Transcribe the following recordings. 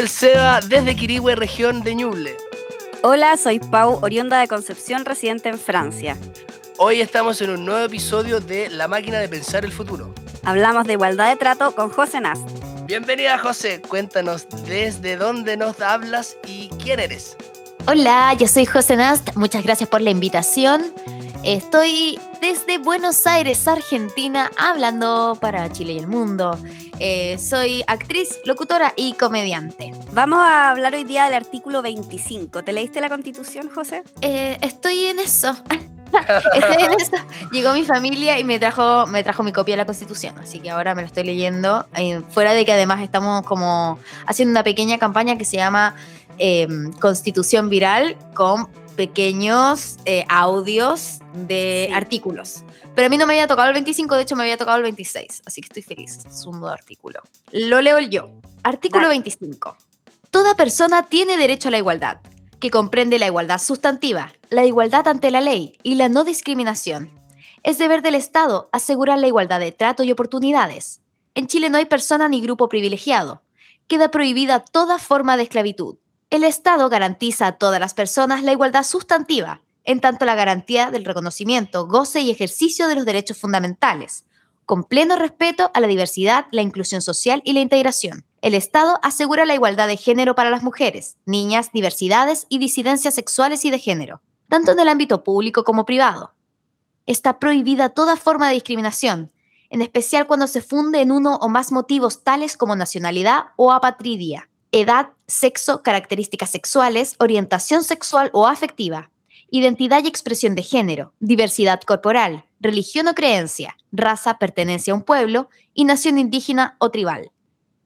el Seba desde Quirihue, región de Ñuble. Hola, soy Pau, oriunda de Concepción, residente en Francia. Hoy estamos en un nuevo episodio de La máquina de pensar el futuro. Hablamos de igualdad de trato con José Nast. Bienvenida José, cuéntanos desde dónde nos hablas y quién eres. Hola, yo soy José Nast, muchas gracias por la invitación. Estoy desde Buenos Aires, Argentina, hablando para Chile y el mundo. Eh, soy actriz, locutora y comediante. Vamos a hablar hoy día del artículo 25. ¿Te leíste la constitución, José? Eh, estoy en eso. estoy en eso. Llegó mi familia y me trajo, me trajo mi copia de la constitución, así que ahora me lo estoy leyendo. Eh, fuera de que además estamos como haciendo una pequeña campaña que se llama Constitución Viral con pequeños audios de artículos. Pero a mí no me había tocado el 25, de hecho me había tocado el 26, así que estoy feliz. Es un nuevo artículo. Lo leo yo. Artículo 25. Toda persona tiene derecho a la igualdad, que comprende la igualdad sustantiva, la igualdad ante la ley y la no discriminación. Es deber del Estado asegurar la igualdad de trato y oportunidades. En Chile no hay persona ni grupo privilegiado. Queda prohibida toda forma de esclavitud. El Estado garantiza a todas las personas la igualdad sustantiva, en tanto la garantía del reconocimiento, goce y ejercicio de los derechos fundamentales, con pleno respeto a la diversidad, la inclusión social y la integración. El Estado asegura la igualdad de género para las mujeres, niñas, diversidades y disidencias sexuales y de género, tanto en el ámbito público como privado. Está prohibida toda forma de discriminación, en especial cuando se funde en uno o más motivos tales como nacionalidad o apatridia, edad, sexo, características sexuales, orientación sexual o afectiva, identidad y expresión de género, diversidad corporal, religión o creencia, raza, pertenencia a un pueblo y nación indígena o tribal,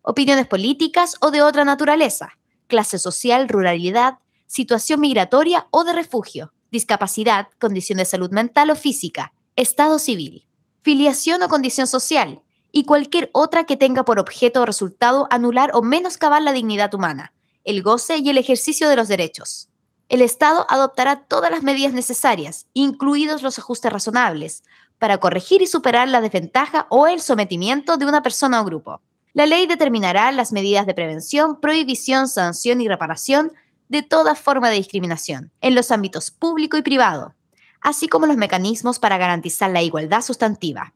opiniones políticas o de otra naturaleza, clase social, ruralidad, situación migratoria o de refugio, discapacidad, condición de salud mental o física, estado civil, filiación o condición social, y cualquier otra que tenga por objeto o resultado anular o menoscabar la dignidad humana, el goce y el ejercicio de los derechos el Estado adoptará todas las medidas necesarias, incluidos los ajustes razonables, para corregir y superar la desventaja o el sometimiento de una persona o grupo. La ley determinará las medidas de prevención, prohibición, sanción y reparación de toda forma de discriminación en los ámbitos público y privado, así como los mecanismos para garantizar la igualdad sustantiva.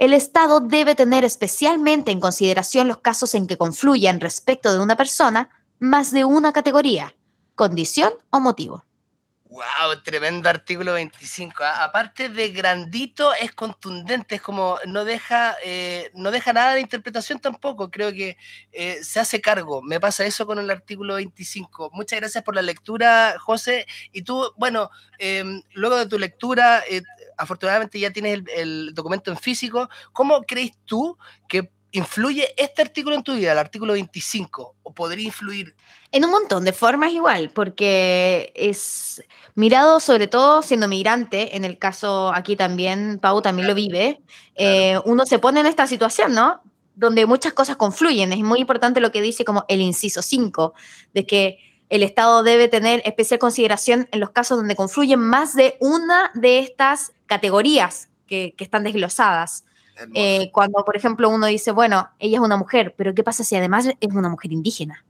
El Estado debe tener especialmente en consideración los casos en que confluyan respecto de una persona más de una categoría, condición o motivo. Wow, tremendo artículo 25. ¿ah? Aparte de grandito, es contundente, es como no deja, eh, no deja nada de interpretación tampoco. Creo que eh, se hace cargo. Me pasa eso con el artículo 25. Muchas gracias por la lectura, José. Y tú, bueno, em, luego de tu lectura, eh, afortunadamente ya tienes el, el documento en físico. ¿Cómo crees tú que influye este artículo en tu vida, el artículo 25? ¿O podría influir en un montón de formas igual, porque es mirado sobre todo siendo migrante, en el caso aquí también, Pau también lo vive, eh, uno se pone en esta situación, ¿no? Donde muchas cosas confluyen. Es muy importante lo que dice como el inciso 5, de que el Estado debe tener especial consideración en los casos donde confluyen más de una de estas categorías que, están desglosadas. Eh, cuando, por ejemplo, uno dice, bueno, ella es una mujer, pero ¿qué pasa si además es una mujer indígena?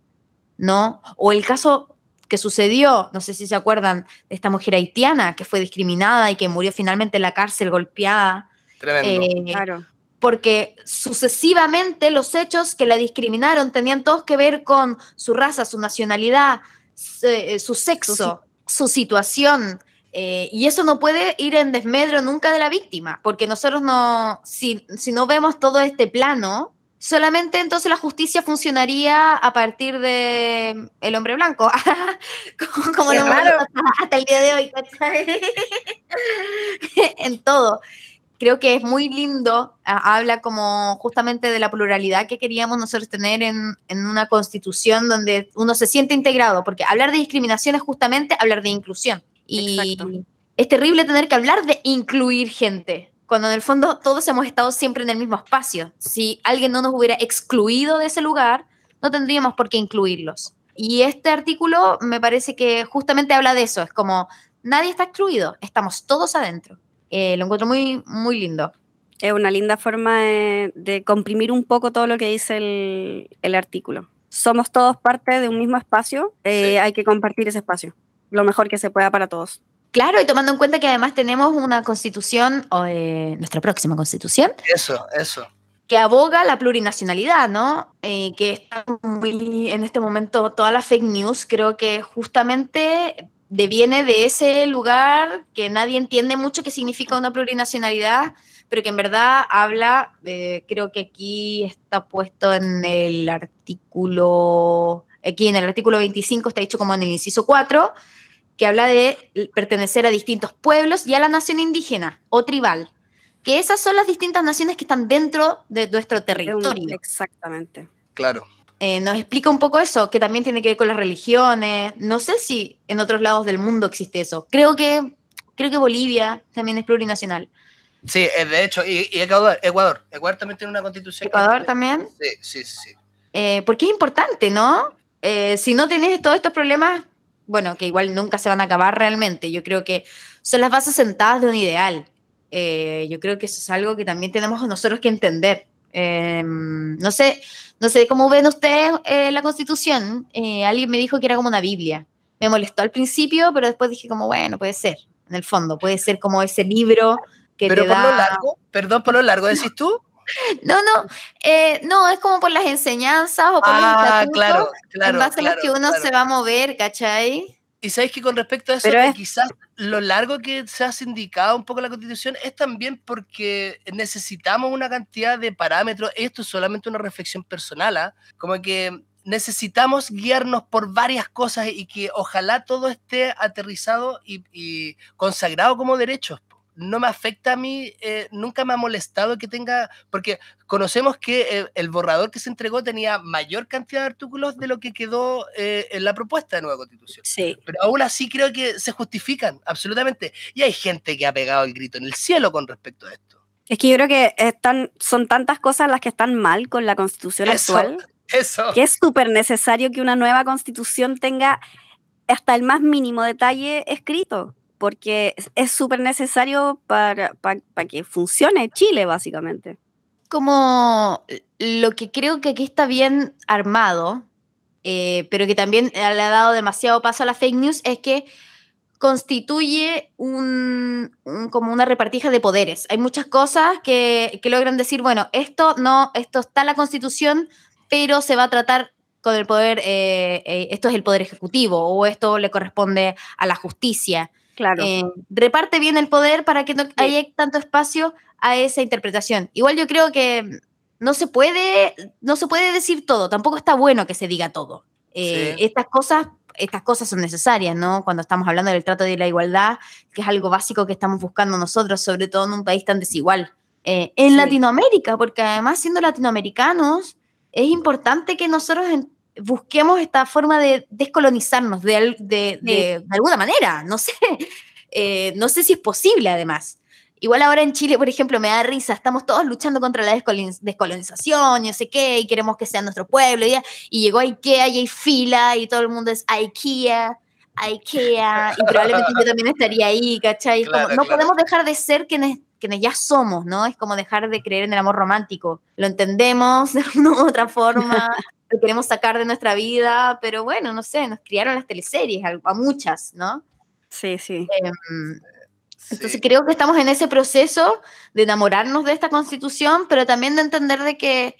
¿no? O el caso que sucedió, no sé si se acuerdan, de esta mujer haitiana que fue discriminada y que murió finalmente en la cárcel golpeada. Tremendo. Eh, claro. Porque sucesivamente los hechos que la discriminaron tenían todos que ver con su raza, su nacionalidad, su, eh, sexo, su, situación. Eh, y eso no puede ir en desmedro nunca de la víctima, porque nosotros no, si, si no vemos todo este plano, solamente entonces la justicia funcionaría a partir de el hombre blanco, como, lo hasta el día de hoy. en todo. Creo que es muy lindo, habla como justamente de la pluralidad que queríamos nosotros tener en, en una constitución donde uno se siente integrado, porque hablar de discriminación es justamente hablar de inclusión. Y es terrible tener que hablar de incluir gente, cuando en el fondo todos hemos estado siempre en el mismo espacio. Si alguien no nos hubiera excluido de ese lugar, no tendríamos por qué incluirlos. Y este artículo me parece que justamente habla de eso, es como nadie está excluido, estamos todos adentro. Eh, lo encuentro muy, muy lindo. Es una linda forma de, comprimir un poco todo lo que dice el, el artículo. somos todos parte de un mismo espacio, eh, hay que compartir ese espacio, lo mejor que se pueda para todos. Claro, y tomando en cuenta que además tenemos una constitución, o, eh, nuestra próxima constitución. Eso, eso. Que aboga la plurinacionalidad, ¿no? Eh, que está muy en este momento toda la fake news, creo que justamente deviene de ese lugar que nadie entiende mucho qué significa una plurinacionalidad, pero que en verdad habla, eh, creo que aquí está puesto en el artículo, aquí en el artículo 25 está dicho como en el inciso 4, que habla de pertenecer a distintos pueblos y a la nación indígena o tribal, que esas son las distintas naciones que están dentro de nuestro territorio. Exactamente. Claro. Eh, nos explica un poco eso, que también tiene que ver con las religiones. No sé si en otros lados del mundo existe eso. Creo que, creo que Bolivia también es plurinacional. Sí, eh, de hecho, y, Ecuador, Ecuador, Ecuador también tiene una constitución. ¿Ecuador también? Sí, sí, sí. Eh, porque es importante, ¿no? si no tenés todos estos problemas, bueno, que igual nunca se van a acabar realmente, yo creo que son las bases sentadas de un ideal. yo creo que eso es algo que también tenemos nosotros que entender. no sé, no sé cómo ven ustedes eh, la constitución. Eh, alguien me dijo que era como una Biblia. Me molestó al principio, pero después dije como, bueno, puede ser, en el fondo, puede ser como ese libro que pero te por da... lo largo, perdón, por lo largo, decís tú. No, no, eh, no, es como por las enseñanzas o por ah, los claro, claro, en base claro, a los que uno se va a mover, ¿cachai? Y sabéis que con respecto a eso, quizás lo largo que se ha sindicado un poco la constitución es también porque necesitamos una cantidad de parámetros. Esto es solamente una reflexión personal, ¿ah? como que necesitamos guiarnos por varias cosas y que ojalá todo esté aterrizado y, y consagrado como derechos no me afecta a mí, eh, nunca me ha molestado que tenga, porque conocemos que eh, el borrador que se entregó tenía mayor cantidad de artículos de lo que quedó eh, en la propuesta de nueva constitución. Sí. Pero aún así creo que se justifican, absolutamente. Y hay gente que ha pegado el grito en el cielo con respecto a esto. Es que yo creo que están, son tantas cosas las que están mal con la constitución actual. Eso. Que es súper necesario que una nueva constitución tenga hasta el más mínimo detalle escrito porque es súper necesario para, para, que funcione Chile, básicamente. Como lo que creo que aquí está bien armado, eh, pero que también le ha dado demasiado paso a la fake news, es que constituye un, como una repartija de poderes. Hay muchas cosas que, logran decir, bueno, esto no, esto está en la constitución, pero se va a tratar con el poder, eh, eh, esto es el poder ejecutivo o esto le corresponde a la justicia. Claro. Eh, reparte bien el poder para que no haya tanto espacio a esa interpretación. Igual yo creo que no se puede, no se puede decir todo, tampoco está bueno que se diga todo. Eh, estas cosas estas cosas son necesarias, ¿no? Cuando estamos hablando del trato de la igualdad, que es algo básico que estamos buscando nosotros, sobre todo en un país tan desigual. Eh, en Latinoamérica, porque además siendo latinoamericanos, es importante que nosotros busquemos esta forma de descolonizarnos de, de, alguna manera, no sé, eh, no sé si es posible además. Igual ahora en Chile, por ejemplo, me da risa, estamos todos luchando contra la descolonización, no sé qué, y queremos que sea nuestro pueblo, y, y llegó IKEA y hay fila, y todo el mundo es IKEA, IKEA, y probablemente yo también estaría ahí, ¿cachai? no podemos dejar de ser quienes, quienes ya somos, ¿no? Es como dejar de creer en el amor romántico. Lo entendemos de una u otra forma, lo queremos sacar de nuestra vida, pero bueno, no sé, nos criaron las teleseries, a, muchas, ¿no? Sí, sí. Em, entonces creo que estamos en ese proceso de enamorarnos de esta constitución, pero también de entender de que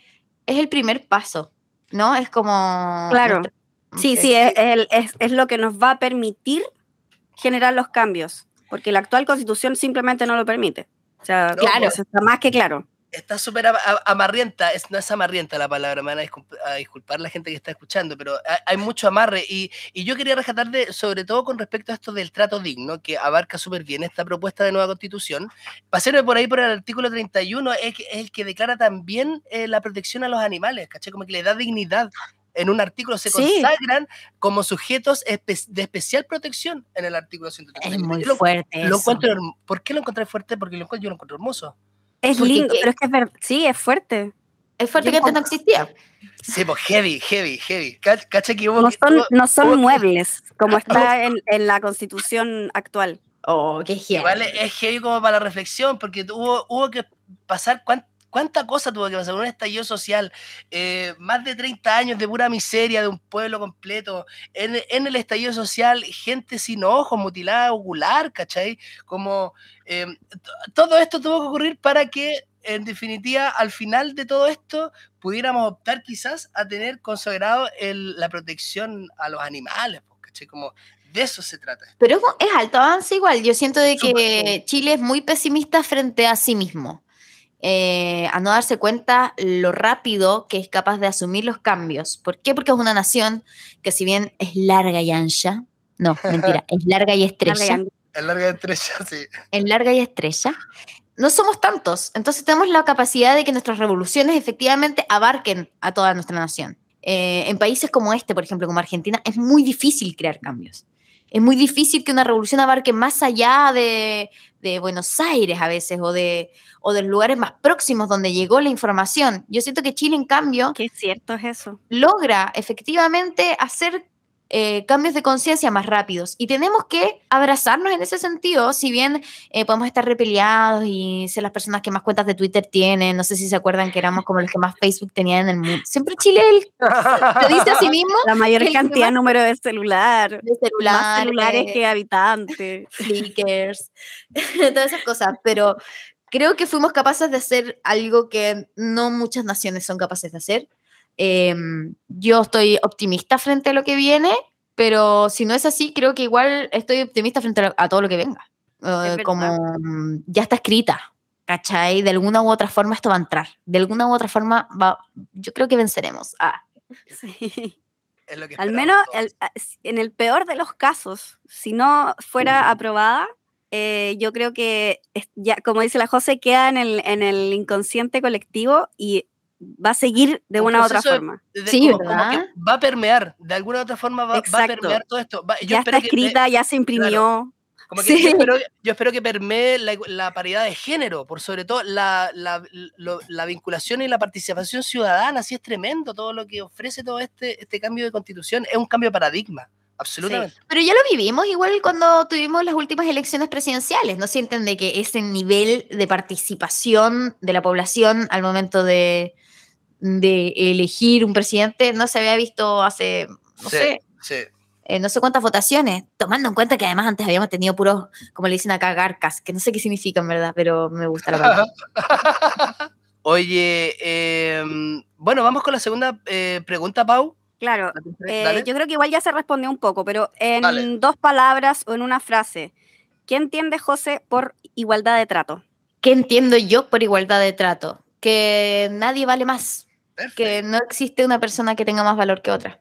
es el primer paso, ¿no? Es como... Claro. Sí, sí, es, es, es, lo que nos va a permitir generar los cambios, porque la actual constitución simplemente no lo permite. O sea, claro. está más que claro está súper amarrienta, es, no es amarrienta la palabra, me van a, disculpar, la gente que está escuchando, pero hay, mucho amarre y, y, yo quería rescatar de, sobre todo con respecto a esto del trato digno, que abarca súper bien esta propuesta de nueva constitución. Pasarme por ahí por el artículo 31, es, es el que declara también eh, la protección a los animales, ¿caché? Como que le da dignidad. En un artículo se consagran como sujetos de especial protección en el artículo 130. Es muy fuerte. Lo, ¿Por qué lo encontré fuerte? Porque lo, yo lo encuentro hermoso. Es lindo, pero es que es sí, es fuerte. Es fuerte que antes no existía. Sí, pues heavy, heavy, heavy. Cacha que no son, no son muebles, como está en, en, la constitución actual. Oh, qué heavy. Igual es heavy como para la reflexión, porque hubo, hubo que pasar ¿Cuánta cosa tuvo que pasar? Un estallido social, eh, más de 30 años de pura miseria de un pueblo completo. En, en el estallido social, gente sin ojos, mutilada ocular, ¿cachai? Como eh, todo esto tuvo que ocurrir para que, en definitiva, al final de todo esto, pudiéramos optar quizás a tener consagrado el, la protección a los animales, ¿cachai? Como de eso se trata. Pero es, es alto avance igual. Yo siento de que Chile es muy pesimista frente a sí mismo. Eh, a no darse cuenta lo rápido que es capaz de asumir los cambios. ¿Por qué? Porque es una nación que si bien es larga y ancha, no, mentira, es larga y estrecha. Es larga y estrecha, sí. Es larga y estrecha. No somos tantos, entonces tenemos la capacidad de que nuestras revoluciones efectivamente abarquen a toda nuestra nación. Eh, en países como este, por ejemplo, como Argentina, es muy difícil crear cambios es muy difícil que una revolución abarque más allá de, Buenos Aires a veces o de, o de los lugares más próximos donde llegó la información. Yo siento que Chile, en cambio, que cierto es eso, logra efectivamente hacer eh, cambios de conciencia más rápidos. Y tenemos que abrazarnos en ese sentido, si bien eh, podemos estar repeleados y ser las personas que más cuentas de Twitter tienen, no sé si se acuerdan que éramos como los que más Facebook tenían en el mundo. Siempre Chile lo dice a sí mismo. La mayor cantidad de número de celular. De celular, más celulares que habitantes. Flickers, todas esas cosas. Pero creo que fuimos capaces de hacer algo que no muchas naciones son capaces de hacer Em, yo estoy optimista frente a lo que viene, pero si no es así, creo que igual estoy optimista frente a, todo lo que venga. Eh, como mm, ya está escrita, ¿cachai? De alguna u otra forma esto va a entrar. De alguna u otra forma va, yo creo que venceremos. Ah. Sí. Al menos en el peor de los casos, si no fuera aprobada, eh, yo creo que ya, como dice la José, queda en el, en el inconsciente colectivo y va a seguir de una u otra forma. sí, va a permear, de alguna u otra forma va, a permear todo esto. ya está escrita, ya se imprimió. Como que yo, espero, que permee la, paridad de género, por sobre todo la, la, vinculación y la participación ciudadana, así es tremendo todo lo que ofrece todo este, este cambio de constitución, es un cambio de paradigma. Absolutamente. Pero ya lo vivimos igual cuando tuvimos las últimas elecciones presidenciales. No sienten de que ese nivel de participación de la población al momento de, de elegir un presidente no se había visto hace, no sé, eh, no sé cuántas votaciones, tomando en cuenta que además antes habíamos tenido puros, como le dicen acá, garcas, que no sé qué significan, ¿verdad? Pero me gusta la palabra. Oye, em, bueno, vamos con la segunda eh, pregunta, Pau. Claro, eh, yo creo que igual ya se respondió un poco, pero en dos palabras o en una frase, ¿qué entiende José por igualdad de trato? ¿Qué entiendo yo por igualdad de trato? Que nadie vale más que no existe una persona que tenga más valor que otra.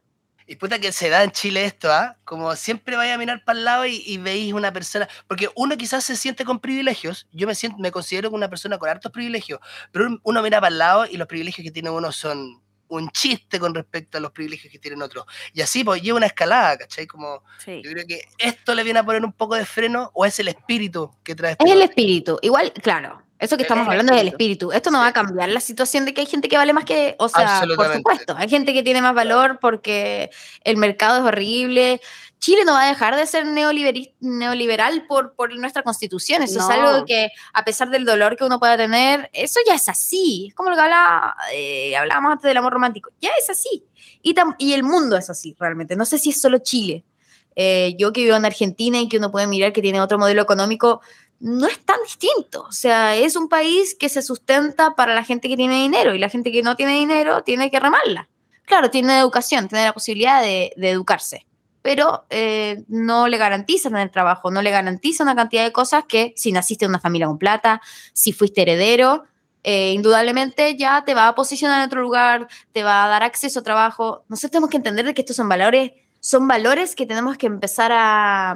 Y puta que se da en Chile esto, ¿ah? Como siempre vaya a mirar para el lado y, veis una persona, porque uno quizás se siente con privilegios, yo me siento, me considero una persona con hartos privilegios, pero uno mira para el lado y los privilegios que tiene uno son un chiste con respecto a los privilegios que tienen otros. Y así pues lleva una escalada, ¿cachai? Como yo creo que esto le viene a poner un poco de freno o es el espíritu que trae. Este es el espíritu, igual, claro, eso que estamos hablando es el espíritu. Esto no va a cambiar la situación de que hay gente que vale más que, o sea, por supuesto, hay gente que tiene más valor porque el mercado es horrible. Chile no va a dejar de ser neoliberal por, por nuestra constitución. Eso es algo que, a pesar del dolor que uno pueda tener, eso ya es así. Es como lo que eh, hablábamos antes del amor romántico. Ya es así. Y, y el mundo es así, realmente. No sé si es solo Chile. Eh, yo que vivo en Argentina y que uno puede mirar que tiene otro modelo económico, no es tan distinto. O sea, es un país que se sustenta para la gente que tiene dinero y la gente que no tiene dinero tiene que remarla. Claro, tiene educación, tiene la posibilidad de, educarse, pero eh, no le garantizan el trabajo, no le garantiza una cantidad de cosas que si naciste en una familia con plata, si fuiste heredero, eh, indudablemente ya te va a posicionar en otro lugar, te va a dar acceso a trabajo. Nosotros tenemos que entender que estos son valores, son valores que tenemos que empezar a,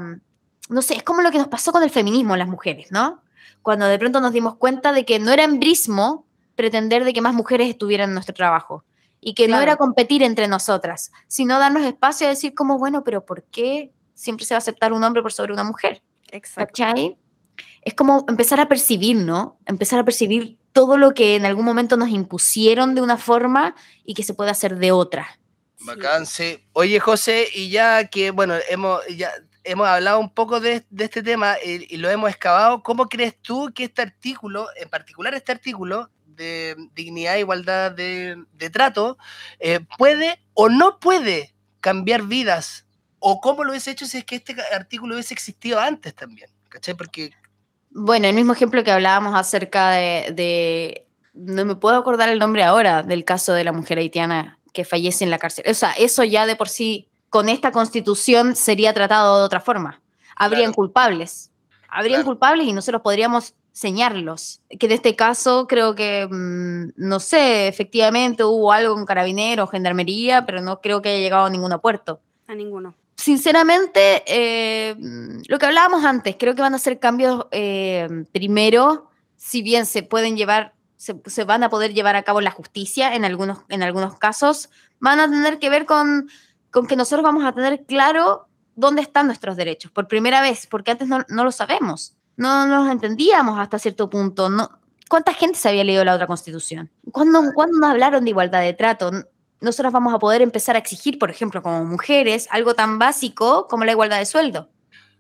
no sé, es como lo que nos pasó con el feminismo las mujeres, ¿no? Cuando de pronto nos dimos cuenta de que no era embrismo pretender de que más mujeres estuvieran en nuestro trabajo y que no era competir entre nosotras, sino darnos espacio a decir como, bueno, pero ¿por qué siempre se va a aceptar un hombre por sobre una mujer? Exacto. Es como empezar a percibir, ¿no? Empezar a percibir todo lo que en algún momento nos impusieron de una forma y que se puede hacer de otra. Bacán, sí. Oye, José, y ya que, bueno, hemos, ya hemos hablado un poco de, este tema y, lo hemos excavado. ¿Cómo crees tú que este artículo, en particular este artículo, de dignidad, igualdad de, trato, eh, puede o no puede cambiar vidas, o cómo lo hubiese hecho si es que este artículo hubiese existido antes también, ¿cachai? Porque... Bueno, el mismo ejemplo que hablábamos acerca de, no me puedo acordar el nombre ahora, del caso de la mujer haitiana que fallece en la cárcel. O sea, eso ya de por sí, con esta constitución sería tratado de otra forma. Habrían culpables. Habrían culpables y nosotros podríamos señarlos. Que en este caso creo que, mm, no sé, efectivamente hubo algo con carabineros, gendarmería, pero no creo que haya llegado a ningún puerto. A ninguno. Sinceramente, eh, lo que hablábamos antes, creo que van a ser cambios eh, primero, si bien se pueden llevar, se, se, van a poder llevar a cabo la justicia en algunos, en algunos casos, van a tener que ver con, con que nosotros vamos a tener claro dónde están nuestros derechos, por primera vez, porque antes no, no lo sabemos no nos entendíamos hasta cierto punto. No, ¿Cuánta gente se había leído la otra constitución? ¿Cuándo, ¿Cuándo nos hablaron de igualdad de trato? Nosotros vamos a poder empezar a exigir, por ejemplo, como mujeres, algo tan básico como la igualdad de sueldo.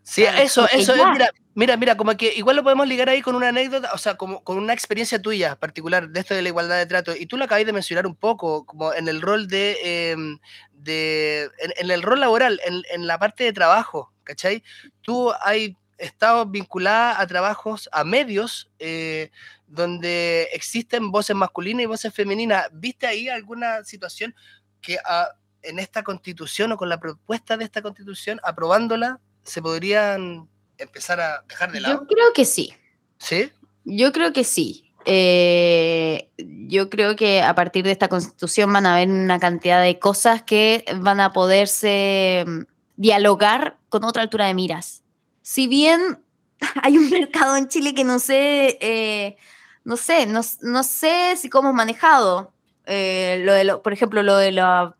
Sí, eso, eso, mira, mira, mira, como que igual lo podemos ligar ahí con una anécdota, o sea, como con una experiencia tuya particular de esto de la igualdad de trato, y tú lo acabas de mencionar un poco, como en el rol de, em, de en, el rol laboral, en, en, la parte de trabajo, ¿cachai? Tú hay estado vinculada a trabajos, a medios, eh, donde existen voces masculinas y voces femeninas. ¿Viste ahí alguna situación que ah, en esta constitución o con la propuesta de esta constitución, aprobándola, se podrían empezar a dejar de lado? Yo creo que sí. ¿Sí? Yo creo que sí. Eh, yo creo que a partir de esta constitución van a haber una cantidad de cosas que van a poderse mm, dialogar con otra altura de miras si bien hay un mercado en Chile que no sé, eh, no sé, no, sé si cómo es manejado, eh, lo de por ejemplo, lo de, lo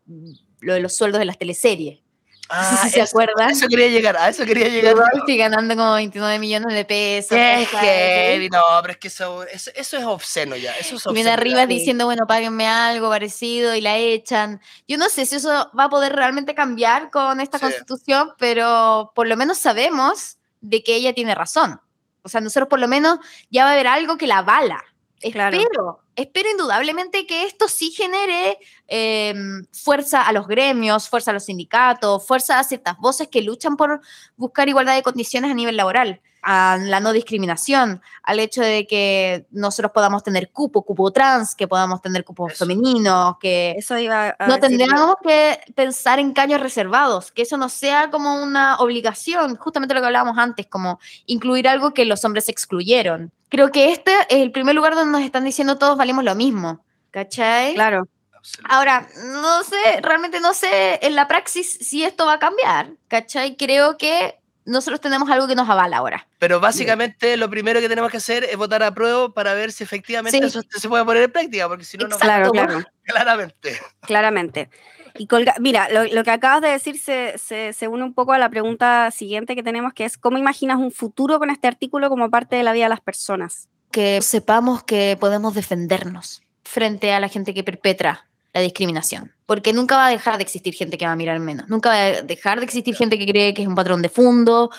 de los sueldos de las teleseries. Ah, ¿Se acuerdan? eso quería llegar, a eso quería llegar. Estoy ganando como 29 millones de pesos. Es que, no, pero es que eso, eso, es obsceno ya. Eso es y viene arriba diciendo, bueno, páguenme algo parecido y la echan. Yo no sé si eso va a poder realmente cambiar con esta constitución, pero por lo menos sabemos de que ella tiene razón. O sea, nosotros por lo menos ya va a haber algo que la avala. Espero, espero indudablemente que esto sí genere em, fuerza a los gremios, fuerza a los sindicatos, fuerza a ciertas voces que luchan por buscar igualdad de condiciones a nivel laboral a la no discriminación, al hecho de que nosotros podamos tener cupo, cupo trans, que podamos tener cupos femeninos, que eso iba no tendríamos que pensar en caños reservados, que eso no sea como una obligación, justamente lo que hablábamos antes, como incluir algo que los hombres excluyeron. Creo que este es el primer lugar donde nos están diciendo todos valemos lo mismo, ¿cachai? Claro. Ahora, no sé, realmente no sé en la praxis si esto va a cambiar, ¿cachai? Creo que nosotros tenemos algo que nos avala ahora. Pero básicamente lo primero que tenemos que hacer es votar a prueba para ver si efectivamente eso se puede poner en práctica, porque si no, no claro, claro. Claramente. Claramente. Y mira, lo, que acabas de decir se, se, une un poco a la pregunta siguiente que tenemos, que es, ¿cómo imaginas un futuro con este artículo como parte de la vida de las personas? Que sepamos que podemos defendernos frente a la gente que perpetra la discriminación. Porque nunca va a dejar de existir gente que va a mirar menos. Nunca va a dejar de existir gente que cree que es un patrón de fondo.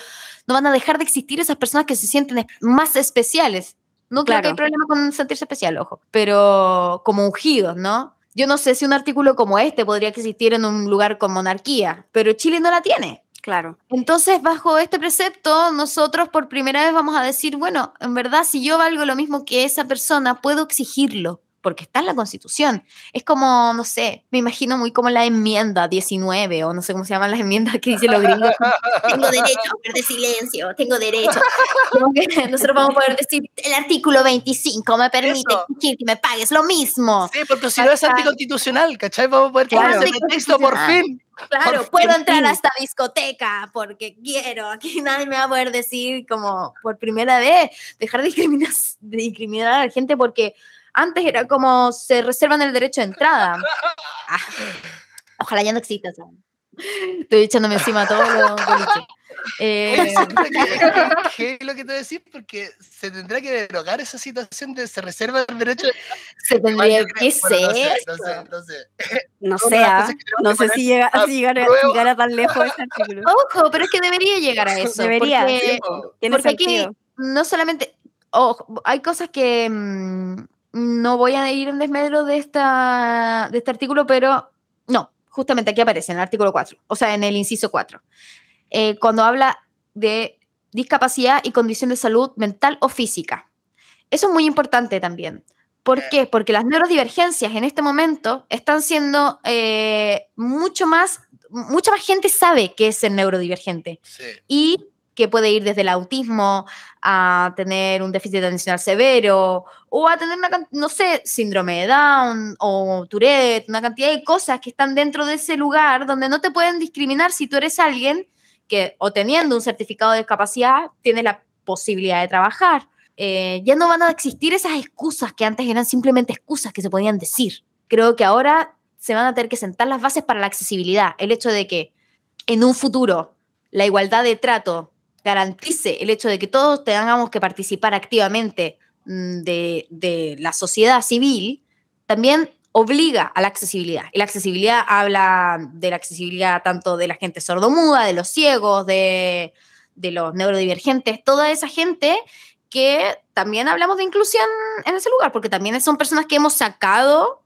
No van a dejar de existir esas personas que se sienten más especiales. No creo que hay problema con sentirse especial, ojo. Pero como ungidos, ¿no? Yo no sé si un artículo como este podría existir en un lugar con monarquía, pero Chile no la tiene. Claro. Entonces, bajo este precepto, nosotros por primera vez vamos a decir, bueno, en verdad, si yo valgo lo mismo que esa persona, puedo exigirlo porque está en la Constitución. Es como, no sé, me imagino muy como la enmienda 19 o no sé cómo se llaman las enmiendas que dicen los gringos. tengo derecho a de silencio, tengo derecho. nosotros vamos a poder decir, el artículo 25 me permite que me pagues lo mismo. Sí, porque si no es anticonstitucional, ¿cachai? Vamos a poder claro, ese texto por fin. Claro, puedo entrar a esta discoteca porque quiero. Aquí nadie me va a poder decir como por primera vez, dejar de discriminar, de discriminar a la gente porque antes era como se reservan el derecho de entrada. Ah, ojalá ya no exista. Estoy echándome encima todo lo eh, ¿Qué es lo que te decís? Porque se tendrá que derogar esa situación de se reserva el derecho. De... Se tendría que ser. no sé, no sé, no sé. No sé, ah, no sé si, llega, si llegara, tan lejos ese artículo. Ojo, pero es que debería llegar a eso. Debería. Porque, porque aquí no solamente. Ojo, hay cosas que. Mm, no voy a ir en desmedro de, esta, de este artículo, pero no, justamente aquí aparece en el artículo 4, o sea, en el inciso 4, eh, cuando habla de discapacidad y condición de salud mental o física. Eso es muy importante también. ¿Por qué? Porque las neurodivergencias en este momento están siendo eh, mucho más, mucha más gente sabe que es el neurodivergente. Y que puede ir desde el autismo a tener un déficit atencional severo o a tener una, no sé, síndrome de Down o Tourette, una cantidad de cosas que están dentro de ese lugar donde no te pueden discriminar si tú eres alguien que o teniendo un certificado de discapacidad tienes la posibilidad de trabajar. Eh, ya no van a existir esas excusas que antes eran simplemente excusas que se podían decir. Creo que ahora se van a tener que sentar las bases para la accesibilidad. El hecho de que en un futuro la igualdad de trato garantice el hecho de que todos tengamos que participar activamente mm, de, de la sociedad civil, también obliga a la accesibilidad. Y la accesibilidad habla de la accesibilidad tanto de la gente sordomuda, de los ciegos, de, de los neurodivergentes, toda esa gente que también hablamos de inclusión en ese lugar, porque también son personas que hemos sacado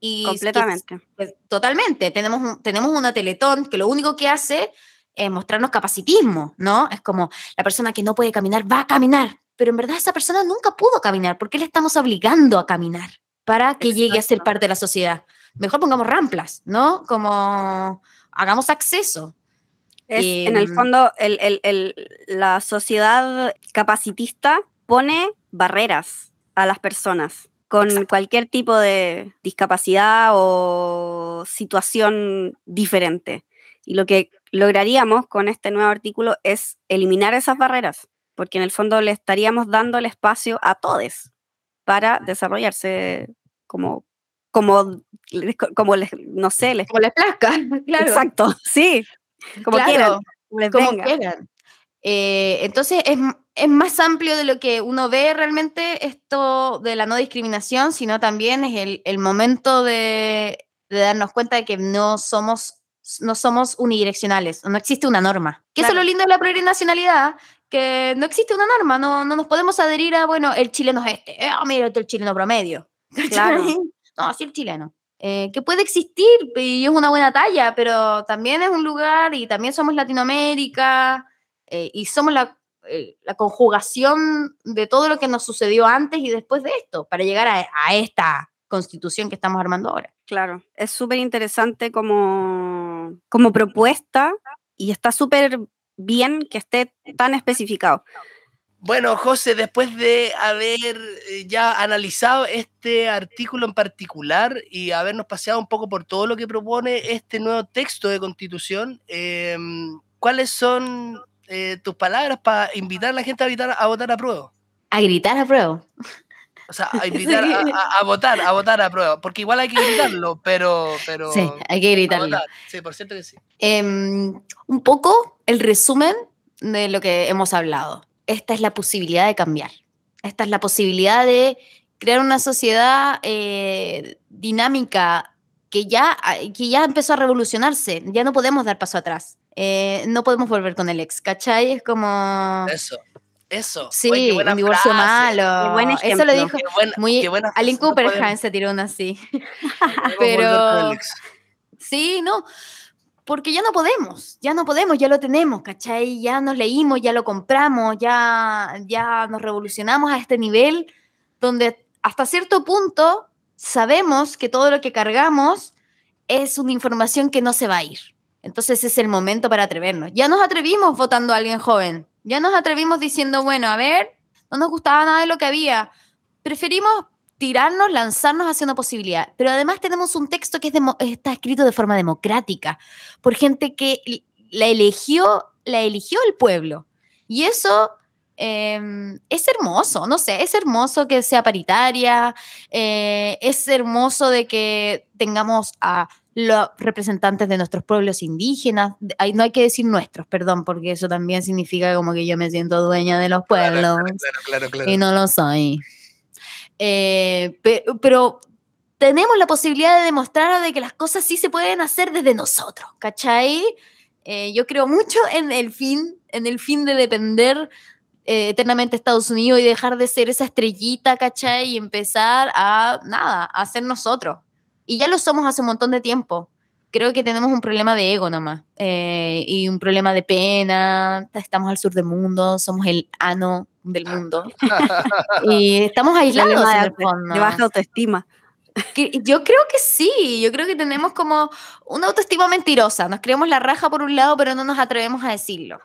y... Completamente. pues, totalmente. Tenemos, tenemos una Teletón que lo único que hace es mostrarnos capacitismo, ¿no? Es como la persona que no puede caminar va a caminar, pero en verdad esa persona nunca pudo caminar. ¿Por qué le estamos obligando a caminar? para que llegue a ser parte de la sociedad. Mejor pongamos ramplas, ¿no? Como hagamos acceso. en el em, fondo, la sociedad capacitista pone barreras a las personas con cualquier tipo de discapacidad o situación diferente. Y lo que lograríamos con este nuevo artículo es eliminar esas barreras, porque en el fondo le estaríamos dando el espacio a todos para desarrollarse como, como, como les, no sé, les, como les plazca, claro. Exacto, sí, como quieran. como quieran. Eh, entonces es, es, más amplio de lo que uno ve realmente esto de la no discriminación, sino también es el, el momento de, de, darnos cuenta de que no somos, no somos unidireccionales, no existe una norma. Que eso es lo lindo de la plurinacionalidad, que no existe una norma, no, no nos podemos adherir a, bueno, el chileno es este, oh, mira, este el chileno promedio. Claro. no, así el chileno. Eh, que puede existir y es una buena talla, pero también es un lugar y también somos Latinoamérica eh, y somos la, eh, la, conjugación de todo lo que nos sucedió antes y después de esto, para llegar a, a esta constitución que estamos armando ahora. Claro, es súper interesante como, como propuesta y está súper bien que esté tan especificado. Bueno, José, después de haber eh, ya analizado este artículo en particular y habernos paseado un poco por todo lo que propone este nuevo texto de constitución, em, ¿cuáles son eh, tus palabras para invitar a la gente a, a votar a prueba? A gritar a prueba. O sea, a invitar a, votar, a votar a prueba, porque igual hay que gritarlo, pero... pero sí, hay que gritarlo. Sí, por cierto que sí. Em, un poco el resumen de lo que hemos hablado esta es la posibilidad de cambiar. Esta es la posibilidad de crear una sociedad eh, dinámica que ya, que ya empezó a revolucionarse. Ya no podemos dar paso atrás. Eh, no podemos volver con el ex, ¿cachai? Es como... Eso. Eso. Sí, un divorcio malo. Eso lo dijo muy Alan Cooper se tiró una así. Pero sí, no, porque ya no podemos, ya no podemos, ya lo tenemos, ¿cachai? Ya nos leímos, ya lo compramos, ya, ya nos revolucionamos a este nivel donde hasta cierto punto sabemos que todo lo que cargamos es una información que no se va a ir. Entonces es el momento para atrevernos. Ya nos atrevimos votando a alguien joven, ya nos atrevimos diciendo, bueno, a ver, no nos gustaba nada de lo que había. Preferimos tirarnos, lanzarnos hacia una posibilidad. Pero además tenemos un texto que está escrito de forma democrática, por gente que la eligió, la eligió el pueblo. Y eso em, es hermoso, no sé, es hermoso que sea paritaria, eh, es hermoso de que tengamos a los representantes de nuestros pueblos indígenas, no hay que decir nuestros, perdón, porque eso también significa como que yo me siento dueña de los pueblos y no lo soy. Eh, pero, tenemos la posibilidad de demostrar de que las cosas sí se pueden hacer desde nosotros, ¿cachai? Eh, yo creo mucho en el fin, en el fin de depender eh, eternamente Estados Unidos y dejar de ser esa estrellita, ¿cachai? Y empezar a, nada, a ser nosotros. Y ya lo somos hace un montón de tiempo. Creo que tenemos un problema de ego nomás eh, y un problema de pena. Estamos al sur del mundo, somos el ano del mundo. y estamos aislados de, el fondo. de baja autoestima. Yo creo que sí, yo creo que tenemos como una autoestima mentirosa. Nos creemos la raja por un lado, pero no nos atrevemos a decirlo.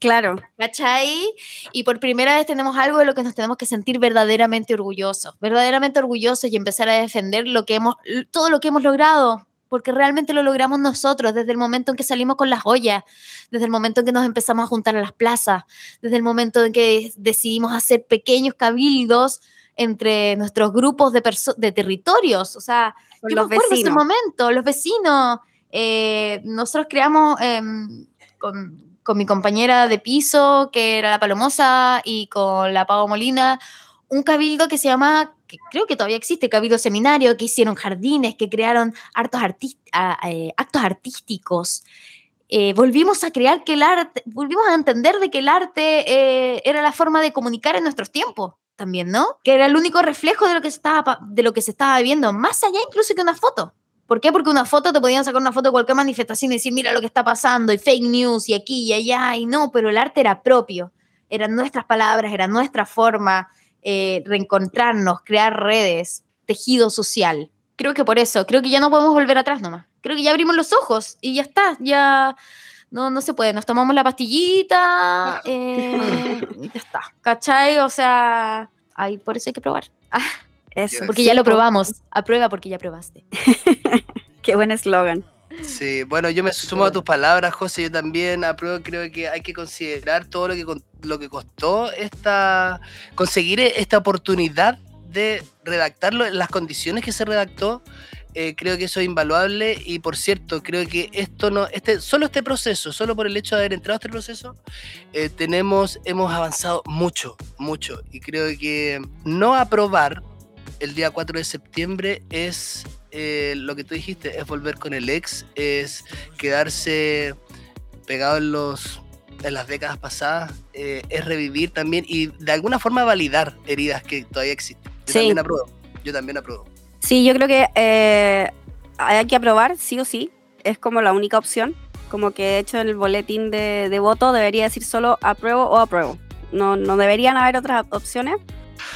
Claro, ¿Cachai? Y por primera vez tenemos algo de lo que nos tenemos que sentir verdaderamente orgullosos, verdaderamente orgullosos y empezar a defender lo que hemos, todo lo que hemos logrado, porque realmente lo logramos nosotros desde el momento en que salimos con las ollas, desde el momento en que nos empezamos a juntar a las plazas, desde el momento en que decidimos hacer pequeños cabildos entre nuestros grupos de, de territorios, o sea, con yo los me acuerdo ese vecinos. momento, los vecinos. eh, nosotros creamos em, con, con mi compañera de piso, que era la Palomosa, y con la Pau Molina, un cabildo que se llama, que creo que todavía existe, Cabildo Seminario, que hicieron jardines, que crearon hartos eh, actos artísticos. Eh, volvimos a crear que el arte, volvimos a entender de que el arte eh, era la forma de comunicar en nuestros tiempos también, ¿no? Que era el único reflejo de lo que se estaba, de lo que se estaba viendo, más allá incluso que una foto. ¿Por qué? Porque una foto te podían sacar una foto de cualquier manifestación y decir, mira lo que está pasando, y fake news, y aquí y allá, y no, pero el arte era propio, eran nuestras palabras, era nuestra forma, eh, reencontrarnos, crear redes, tejido social. Creo que por eso, creo que ya no podemos volver atrás nomás. Creo que ya abrimos los ojos y ya está, ya no, no se puede. Nos tomamos la pastillita eh, y ya está. ¿Cachai? O sea, ay, por eso hay que probar. Eso. Porque ya lo probamos. Aprueba porque ya probaste. Qué buen eslogan. Sí, bueno, yo me sumo a tus palabras, José. Yo también apruebo, creo que hay que considerar todo lo que, lo que costó esta, conseguir esta oportunidad de redactarlo en las condiciones que se redactó. Eh, creo que eso es invaluable y por cierto, creo que esto no, este, solo este proceso, solo por el hecho de haber entrado a este proceso, eh, tenemos, hemos avanzado mucho, mucho. Y creo que no aprobar el día 4 de septiembre es eh, lo que tú dijiste, es volver con el ex, es quedarse pegado en los en las décadas pasadas, eh, es revivir también y de alguna forma validar heridas que todavía existen. Yo Sí. también apruebo. Yo también apruebo. Sí, yo creo que eh, hay que aprobar, sí o sí. Es como la única opción. Como que de hecho en el boletín de, de voto debería decir solo apruebo o apruebo. No, no deberían haber otras opciones.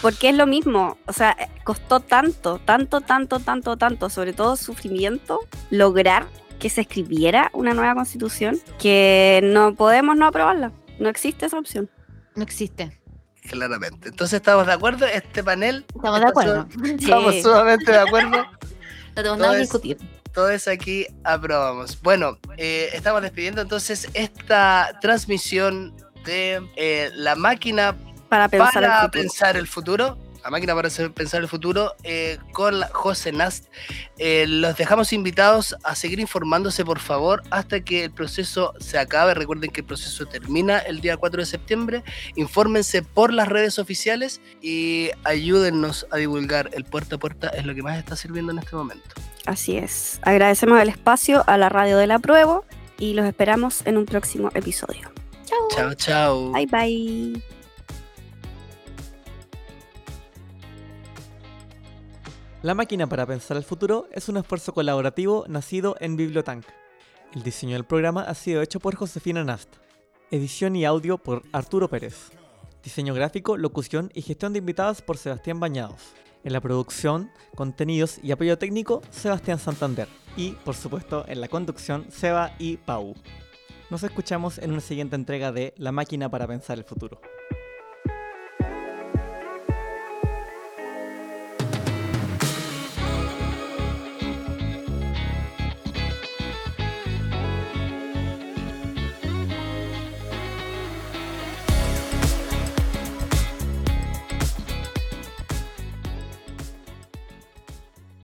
Porque es lo mismo. O sea, eh, costó tanto, tanto, tanto, tanto, tanto, sobre todo sufrimiento, lograr que se escribiera una nueva constitución que no podemos no aprobarla. No existe esa opción. No existe. Claramente. Entonces estamos de acuerdo, este panel. Estamos de acuerdo. Estamos sumamente de acuerdo. No tenemos nada que Todo discutir. Todos aquí aprobamos. Bueno, eh, estamos despidiendo entonces esta transmisión de eh, la máquina Para pensar el futuro. pensar el futuro. La máquina para pensar el futuro eh, con la José Nast. Eh, los dejamos invitados a seguir informándose, por favor, hasta que el proceso se acabe. Recuerden que el proceso termina el día 4 de septiembre. Infórmense por las redes oficiales y ayúdennos a divulgar. El puerta a puerta es lo que más está sirviendo en este momento. Así es. Agradecemos el espacio a la radio de la prueba y los esperamos en un próximo episodio. Chao. Chao, chao. Bye bye. La máquina para pensar el futuro es un esfuerzo colaborativo nacido en Bibliotank. El diseño del programa ha sido hecho por Josefina Nast. Edición y audio por Arturo Pérez. Diseño gráfico, locución y gestión de invitados por Sebastián Bañados. En la producción, contenidos y apoyo técnico, Sebastián Santander. Y, por supuesto, en la conducción, Seba y Pau. Nos escuchamos en una siguiente entrega de La máquina para pensar el futuro.